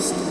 Christ.